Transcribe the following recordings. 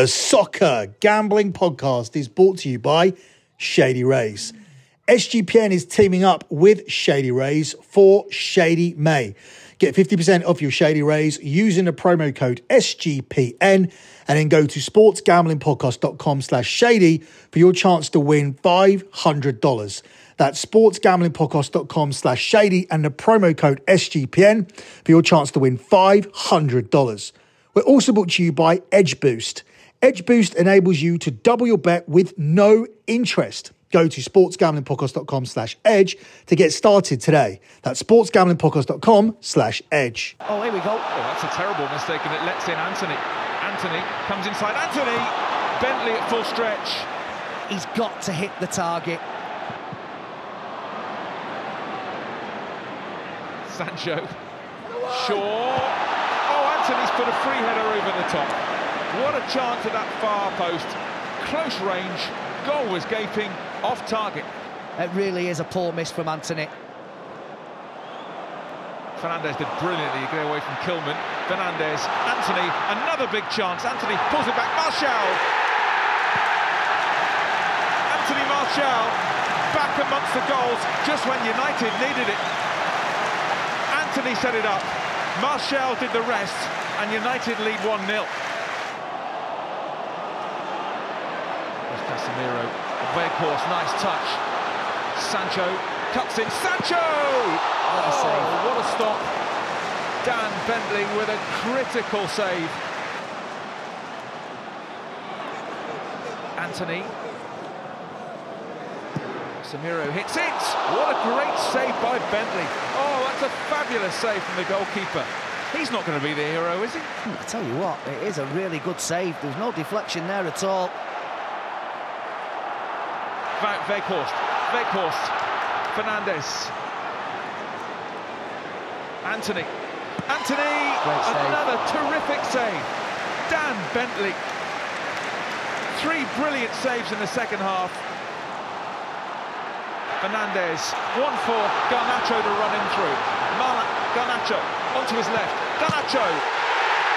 The Soccer Gambling Podcast is brought to you by Shady Rays. SGPN is teaming up with Shady Rays for Shady May. Get 50% off your Shady Rays using the promo code SGPN and then go to sportsgamblingpodcast.com slash shady for your chance to win $500. That's sportsgamblingpodcast.com slash shady and the promo code SGPN for your chance to win $500. We're also brought to you by Edge Boost. Edge Boost enables you to double your bet with no interest. Go to sportsgamblingpodcast.com slash edge to get started today. That's sportsgamblingpodcast.com slash edge. Oh, here we go. Oh, that's a terrible mistake, and it lets in Antony. Antony comes inside. Antony! Bentley at full stretch. He's got to hit the target. Sancho. Shaw. Oh, Antony's put a free header over the top. What a chance at that far post. Close range. Goal was gaping. Off target. It really is a poor miss from Antony. Fernandes did brilliantly get away from Kilman. Fernandes, Antony, another big chance. Antony pulls it back. Martial. Anthony Martial back amongst the goals just when United needed it. Antony set it up. Martial did the rest, and United lead 1 0. Casemiro. Weghorst, nice touch. Sancho cuts in. Sancho! What a save. Oh, what a stop. Dan Bentley with a critical save. Antony. Samiro hits it. What a great save by Bentley. Oh, that's a fabulous save from the goalkeeper. He's not going to be the hero, is he? Hmm, I tell you what, it is a really good save. There's no deflection there at all. Va- Weghorst. Weghorst. Fernandes. Antony. Antony! Another terrific save. Dan Bentley. Three brilliant saves in the second half. Fernandes. One for Garnacho to run in through. Mar- Garnacho onto his left. Garnacho.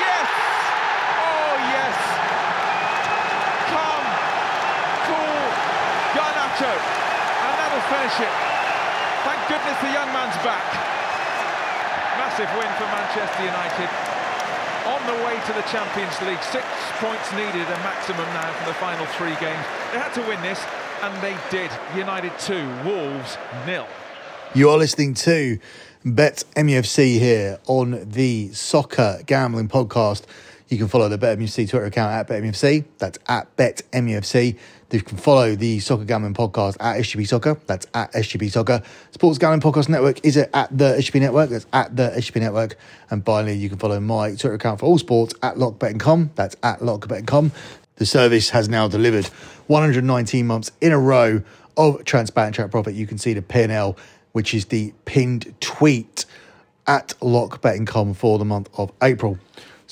Yes! Oh, yes! Calm, cool, Garnacho. And that'll finish it. Thank goodness the young man's back. Massive win for Manchester United. On the way to the Champions League. Six points needed, a maximum now for the final three games. They had to win this, and they did. United 2, Wolves nil. You are listening to Bet MUFC here on the Soccer Gambling Podcast. You can follow the Bet MUFC Twitter account at Bet MUFC. That's at Bet MUFC. You can follow the Soccer Gambling Podcast at SGP Soccer. That's at SGP Soccer. Sports Gambling Podcast Network is it at the SGP Network. That's at the SGP Network. And finally, you can follow my Twitter account for all sports at LockBettingCom. That's at LockBettingCom. The service has now delivered 119 months in a row of transparent track profit. You can see the P&L, which is the pinned tweet at LockBettingCom for the month of April.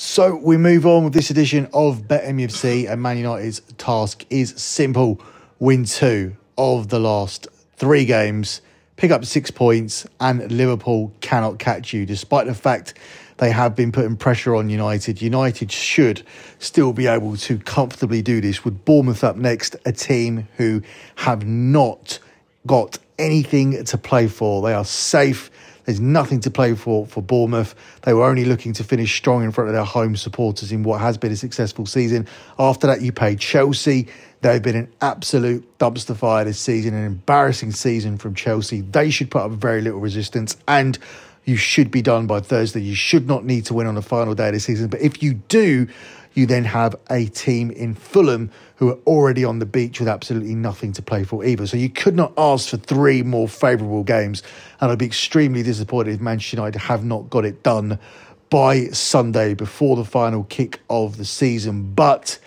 So we move on with this edition of BetMUFC, and Man United's task is simple: win two of the last three games, pick up six points, and Liverpool cannot catch you. Despite the fact they have been putting pressure on United, United should still be able to comfortably do this. With Bournemouth up next, a team who have not got anything to play for. They are safe. There's nothing to play for for Bournemouth. They were only looking to finish strong in front of their home supporters in what has been a successful season. After that, you played Chelsea. They've been an absolute dumpster fire this season, an embarrassing season from Chelsea. They should put up very little resistance, and you should be done by Thursday. You should not need to win on the final day of the season. But if you do, you then have a team in Fulham who are already on the beach with absolutely nothing to play for either. So you could not ask for three more favourable games. And I'd be extremely disappointed if Manchester United have not got it done by Sunday before the final kick of the season. But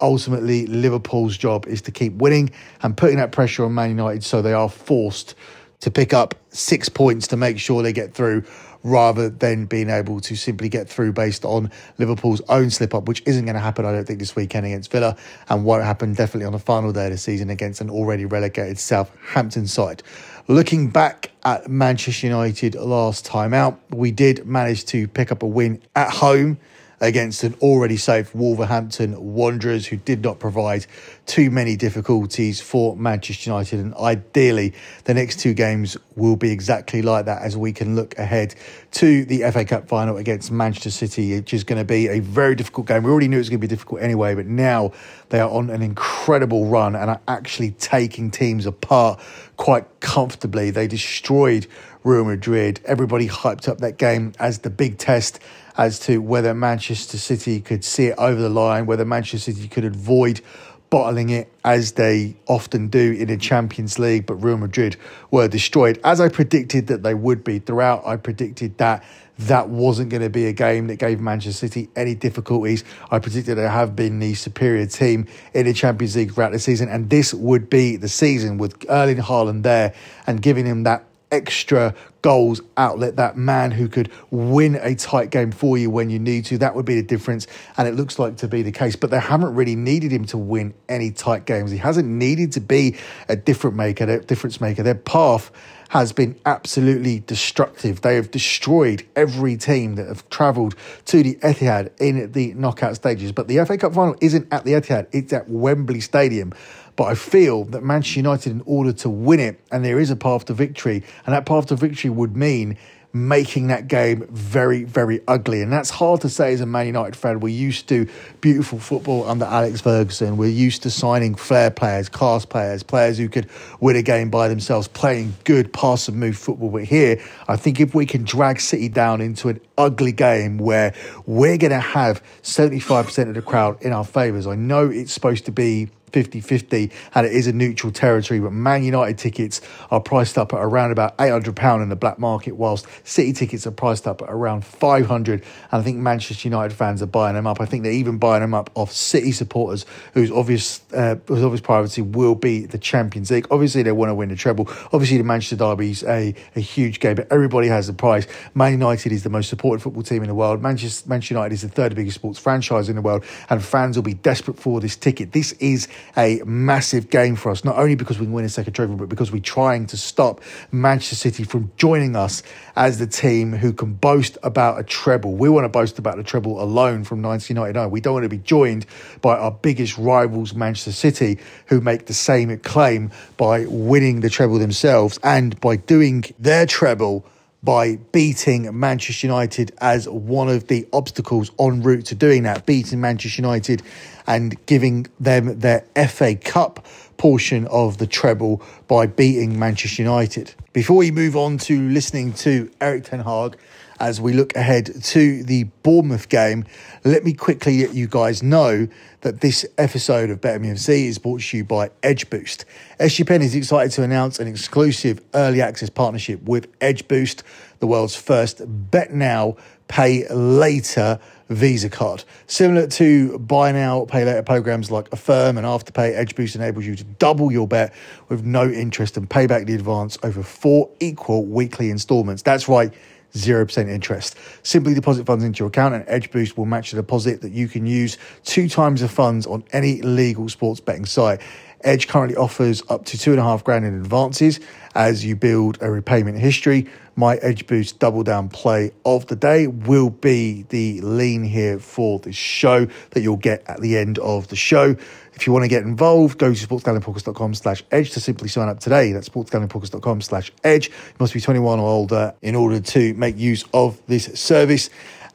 ultimately, Liverpool's job is to keep winning and putting that pressure on Man United so they are forced to pick up six points to make sure they get through rather than being able to simply get through based on Liverpool's own slip up, which isn't going to happen, I don't think, this weekend against Villa and won't happen definitely on the final day of the season against an already relegated Southampton side. Looking back at Manchester United last time out, we did manage to pick up a win at home against an already safe Wolverhampton Wanderers who did not provide too many difficulties for Manchester United. And ideally, the next two games will be exactly like that as we can look ahead to the FA Cup final against Manchester City, which is going to be a very difficult game. We already knew it was going to be difficult anyway, but now they are on an incredible run and are actually taking teams apart quite comfortably. They destroyed Real Madrid. Everybody hyped up that game as the big test as to whether Manchester City could see it over the line, whether Manchester City could avoid bottling it as they often do in the Champions League, but Real Madrid were destroyed. As I predicted that they would be throughout, I predicted that that wasn't going to be a game that gave Manchester City any difficulties. I predicted they have been the superior team in the Champions League throughout the season, and this would be the season with Erling Haaland there and giving him that extra goals outlet, that man who could win a tight game for you when you need to. That would be the difference. And it looks like to be the case. But they haven't really needed him to win any tight games. He hasn't needed to be a different maker, a difference maker. Their path has been absolutely destructive. They have destroyed every team that have travelled to the Etihad in the knockout stages. But the FA Cup final isn't at the Etihad, it's at Wembley Stadium. But I feel that Manchester United, in order to win it, and there is a path to victory, and that path to victory would mean making that game very, very ugly. And that's hard to say as a Man United fan. We're used to beautiful football under Alex Ferguson. We're used to signing flair players, class players, players who could win a game by themselves, playing good pass and move football. But here, I think if we can drag City down into an ugly game where we're going to have 75% of the crowd in our favours, I know it's supposed to be 50 50 and it is a neutral territory. But Man United tickets are priced up at around about £800 in the black market, whilst City tickets are priced up at around 500 And I think Manchester United fans are buying them up. I think they're even buying them up off City supporters whose obvious, uh, whose obvious priority will be the Champions League. Obviously, they want to win the treble. Obviously, the Manchester Derby is a, a huge game, but everybody has the price. Man United is the most supported football team in the world. Manchester, Manchester United is the third biggest sports franchise in the world, and fans will be desperate for this ticket. This is a massive game for us, not only because we can win a second trophy, but because we're trying to stop Manchester City from joining us as the team who can boast about a treble. We want to boast about the treble alone from 1999. We don't want to be joined by our biggest rivals, Manchester City, who make the same claim by winning the treble themselves and by doing their treble by beating Manchester United as one of the obstacles en route to doing that, beating Manchester United and giving them their FA Cup portion of the treble by beating Manchester United. Before we move on to listening to Erik Ten Hag as we look ahead to the Bournemouth game, let me quickly let you guys know that this episode of BetMUFC is brought to you by Edge Boost. SGPN is excited to announce an exclusive early access partnership with Edge Boost, the world's first bet now, pay later Visa card. Similar to buy now, pay later programs like Affirm and Afterpay, Edge Boost enables you to double your bet with no interest and pay back the advance over four equal weekly installments. That's right. 0% interest. Simply deposit funds into your account and Edge Boost will match the deposit that you can use two times the funds on any legal sports betting site. Edge currently offers up to two and a half grand in advances as you build a repayment history. My Edge Boost double down play of the day will be the lean here for the show that you'll get at the end of the show. If you want to get involved, go to sportsgamblingpodcast.com slash edge to simply sign up today. That's sportsgamblingpodcast.com slash edge. You must be 21 or older in order to make use of this service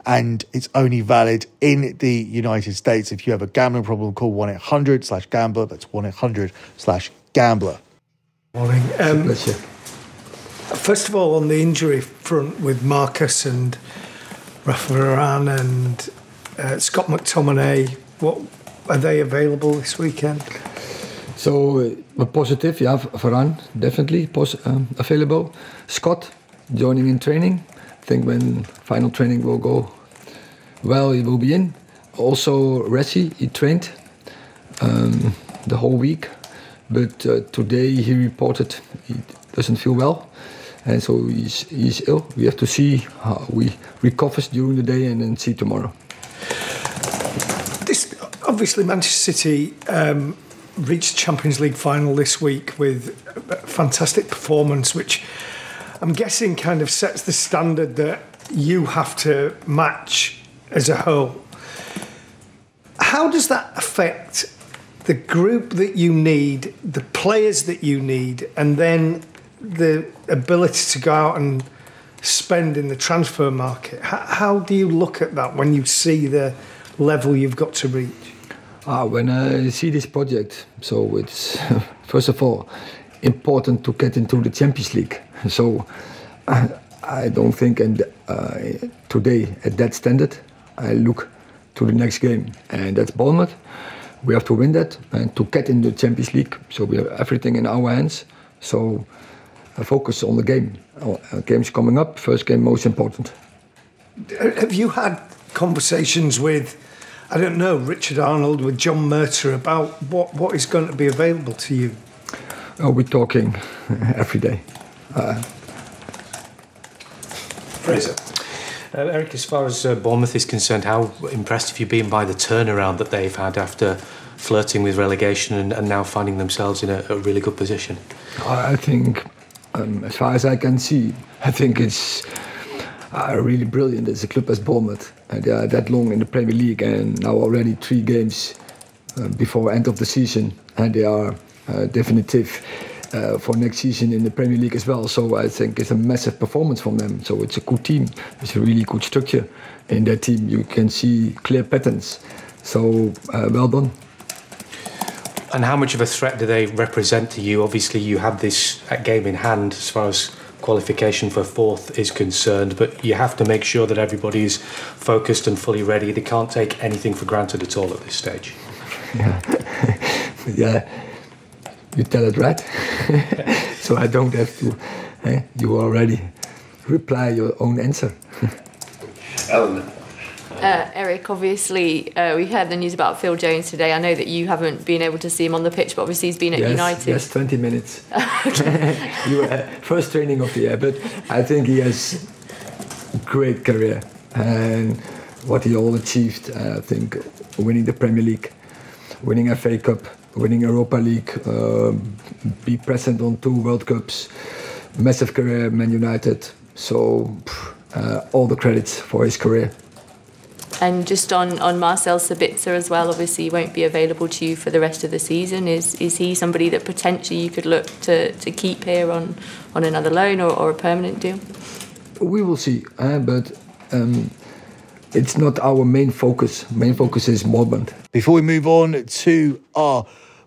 and it's only valid in the United States. If you have a gambling problem, call 1 800 slash gambler. That's 1 800 slash gambler. Morning. Um, first of all, on the injury front with Marcus and Rafa Varane and uh, Scott McTominay, what are they available this weekend? So, uh, positive, yeah, Varane definitely pos- um, available. Scott joining in training. Think when final training will go well, he will be in. Also, Resi, he trained um, the whole week, but uh, today he reported he doesn't feel well, and so he's, he's ill. We have to see how we recovers during the day and then see tomorrow. This obviously Manchester City um, reached Champions League final this week with a fantastic performance, which I'm guessing kind of sets the standard that you have to match as a whole. how does that affect the group that you need, the players that you need, and then the ability to go out and spend in the transfer market? How, how do you look at that when you see the level you've got to reach? Ah, when I see this project, so it's first of all important to get into the Champions League. So I don't think and uh, today at that standard I look to the next game, and that's Bournemouth. We have to win that and to get in the Champions League. So we have everything in our hands. So I focus on the game. Uh, games coming up. First game most important. Have you had conversations with? I don't know, Richard Arnold with John Murtough about what, what is going to be available to you? Oh, we're talking every day. Uh, Fraser. Uh, Erik, as far as uh, Bournemouth is concerned, how impressed have you been by the turnaround that they've had after flirting with relegation and, and now finding themselves in a, a, really good position? I think, um, as far as I can see, I think it's uh, really brilliant as a club as Bournemouth. And they are that long in the Premier League and now already three games uh, before end of the season, and they are uh, definitive uh, for next season in the Premier League as well. So I think it's a massive performance from them. So it's a good team. It's a really good structure in that team. You can see clear patterns. So uh, well done. And how much of a threat do they represent to you? Obviously, you have this game in hand as far as qualification for fourth is concerned, but you have to make sure that everybody is focused and fully ready. They can't take anything for granted at all at this stage. Yeah, yeah you tell it right. so I don't have to. Eh, you already reply your own answer. Ellen. Uh, Erik, obviously, uh, we heard the news about Phil Jones today. I know that you haven't been able to see him on the pitch, but obviously he's been at yes, United. Yes, 20 minutes. you, uh, first training of the year, but I think he has great career and what he all achieved. I think winning the Premier League, winning FA Cup, winning Europa League, uh, be present on two World Cups, massive career Man United. So uh, all the credits for his career. And just on, on Marcel Sabitzer as well, obviously he won't be available to you for the rest of the season. Is is he somebody that potentially you could look to, to keep here on, on another loan or, or a permanent deal? We will see, uh, but um, it's not our main focus. Main focus is Mormont. Before we move on to our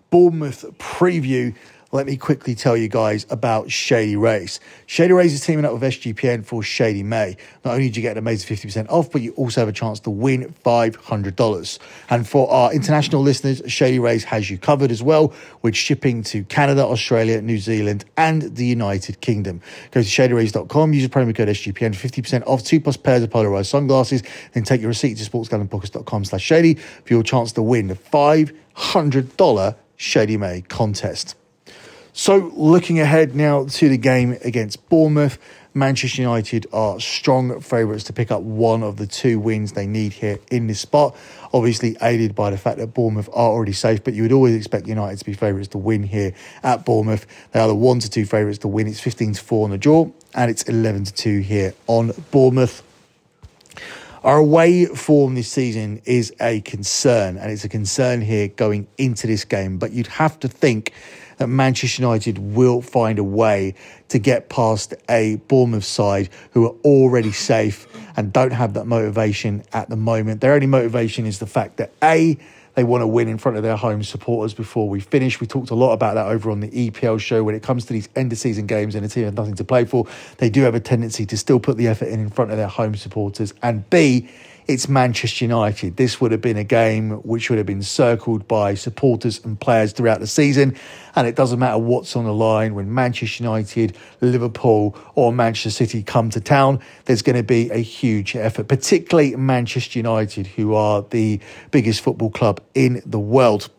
Bournemouth preview, let me quickly tell you guys about Shady Rays. Shady Rays is teaming up with SGPN for Shady May. Not only do you get an amazing 50% off, but you also have a chance to win $500. And for our international listeners, Shady Rays has you covered as well with shipping to Canada, Australia, New Zealand, and the United Kingdom. Go to shadyrays.com, use the promo code SGPN for 50% off two plus pairs of polarized sunglasses, then take your receipt to sportsgamblingpodcast.com slash shady for your chance to win the $500 Shady May contest. So, looking ahead now to the game against Bournemouth, Manchester United are strong favourites to pick up one of the two wins they need here in this spot. Obviously, aided by the fact that Bournemouth are already safe, but you would always expect United to be favourites to win here at Bournemouth. They are the one to two favourites to win. It's 15 to 4 on the draw, and it's 11 to 2 here on Bournemouth. Our away form this season is a concern, and it's a concern here going into this game. But you'd have to think that Manchester United will find a way to get past a Bournemouth side who are already safe and don't have that motivation at the moment. Their only motivation is the fact that A, they want to win in front of their home supporters before we finish. We talked a lot about that over on the EPL show. When it comes to these end of season games and a team has nothing to play for, they do have a tendency to still put the effort in in front of their home supporters. And B, it's Manchester United. This would have been a game which would have been circled by supporters and players throughout the season. And it doesn't matter what's on the line when Manchester United, Liverpool, or Manchester City come to town, there's going to be a huge effort, particularly Manchester United, who are the biggest football club in the world.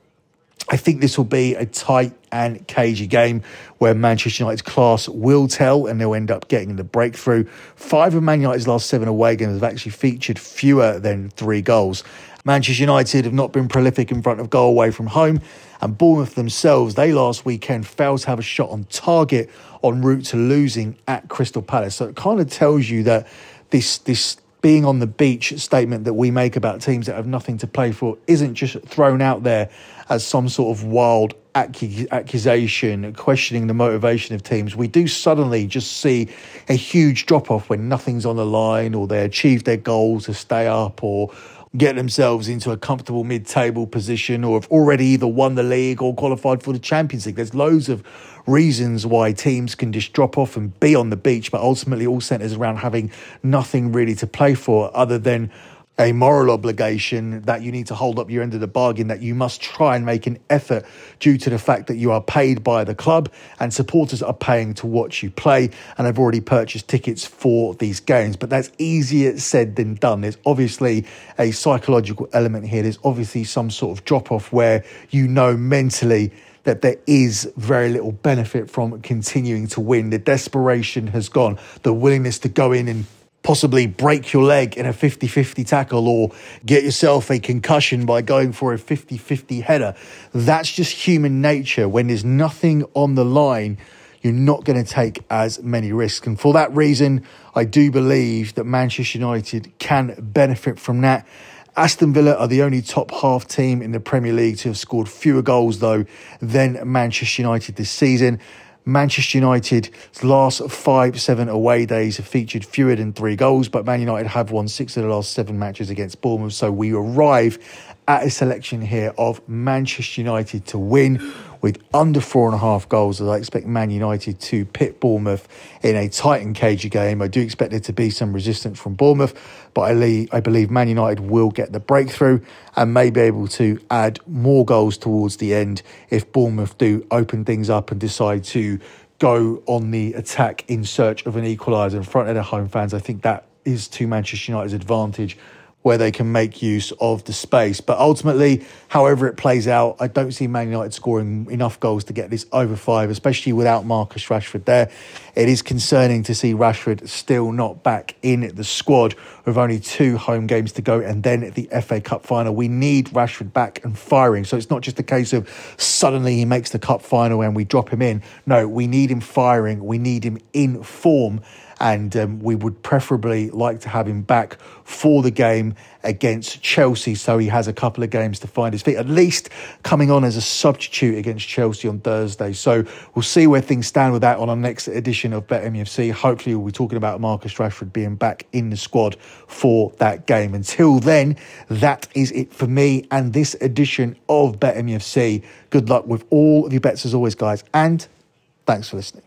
I think this will be a tight and cagey game where Manchester United's class will tell and they'll end up getting the breakthrough. Five of Man United's last seven away games have actually featured fewer than three goals. Manchester United have not been prolific in front of goal away from home, and Bournemouth themselves, they last weekend failed to have a shot on target en route to losing at Crystal Palace. So it kind of tells you that this this being on the beach statement that we make about teams that have nothing to play for isn't just thrown out there as some sort of wild accusation, questioning the motivation of teams. We do suddenly just see a huge drop off when nothing's on the line or they achieve their goals to stay up or get themselves into a comfortable mid table position or have already either won the league or qualified for the Champions League. There's loads of reasons why teams can just drop off and be on the beach, but ultimately all centres around having nothing really to play for other than a moral obligation that you need to hold up your end of the bargain, that you must try and make an effort due to the fact that you are paid by the club and supporters are paying to watch you play and have already purchased tickets for these games. But that's easier said than done. There's obviously a psychological element here. There's obviously some sort of drop off where you know mentally that there is very little benefit from continuing to win. The desperation has gone, the willingness to go in and possibly break your leg in a 50 50 tackle or get yourself a concussion by going for a 50 50 header. That's just human nature. When there's nothing on the line, you're not going to take as many risks. And for that reason, I do believe that Manchester United can benefit from that. Aston Villa are the only top half team in the Premier League to have scored fewer goals, though, than Manchester United this season. Manchester United's last five, seven away days have featured fewer than three goals, but Man United have won six of the last seven matches against Bournemouth. So we arrive at a selection here of Manchester United to win with under four and a half goals as I expect Man United to pit Bournemouth in a tight and cagey game. I do expect there to be some resistance from Bournemouth, but I, I believe Man United will get the breakthrough and may be able to add more goals towards the end if Bournemouth do open things up and decide to go on the attack in search of an equaliser in front of their home fans. I think that is to Manchester United's advantage where they can make use of the space. But ultimately, however it plays out, I don't see Man United scoring enough goals to get this over five, especially without Marcus Rashford there. It is concerning to see Rashford still not back in the squad with only two home games to go and then the FA Cup final. We need Rashford back and firing. So it's not just a case of suddenly he makes the cup final and we drop him in. No, we need him firing. We need him in form and um, we would preferably like to have him back for the game against Chelsea so he has a couple of games to find his feet, at least coming on as a substitute against Chelsea on Thursday. So we'll see where things stand with that on our next edition of Bet MUFC. Hopefully, we'll be talking about Marcus Rashford being back in the squad for that game. Until then, that is it for me and this edition of Bet MUFC. Good luck with all of your bets as always, guys, and thanks for listening.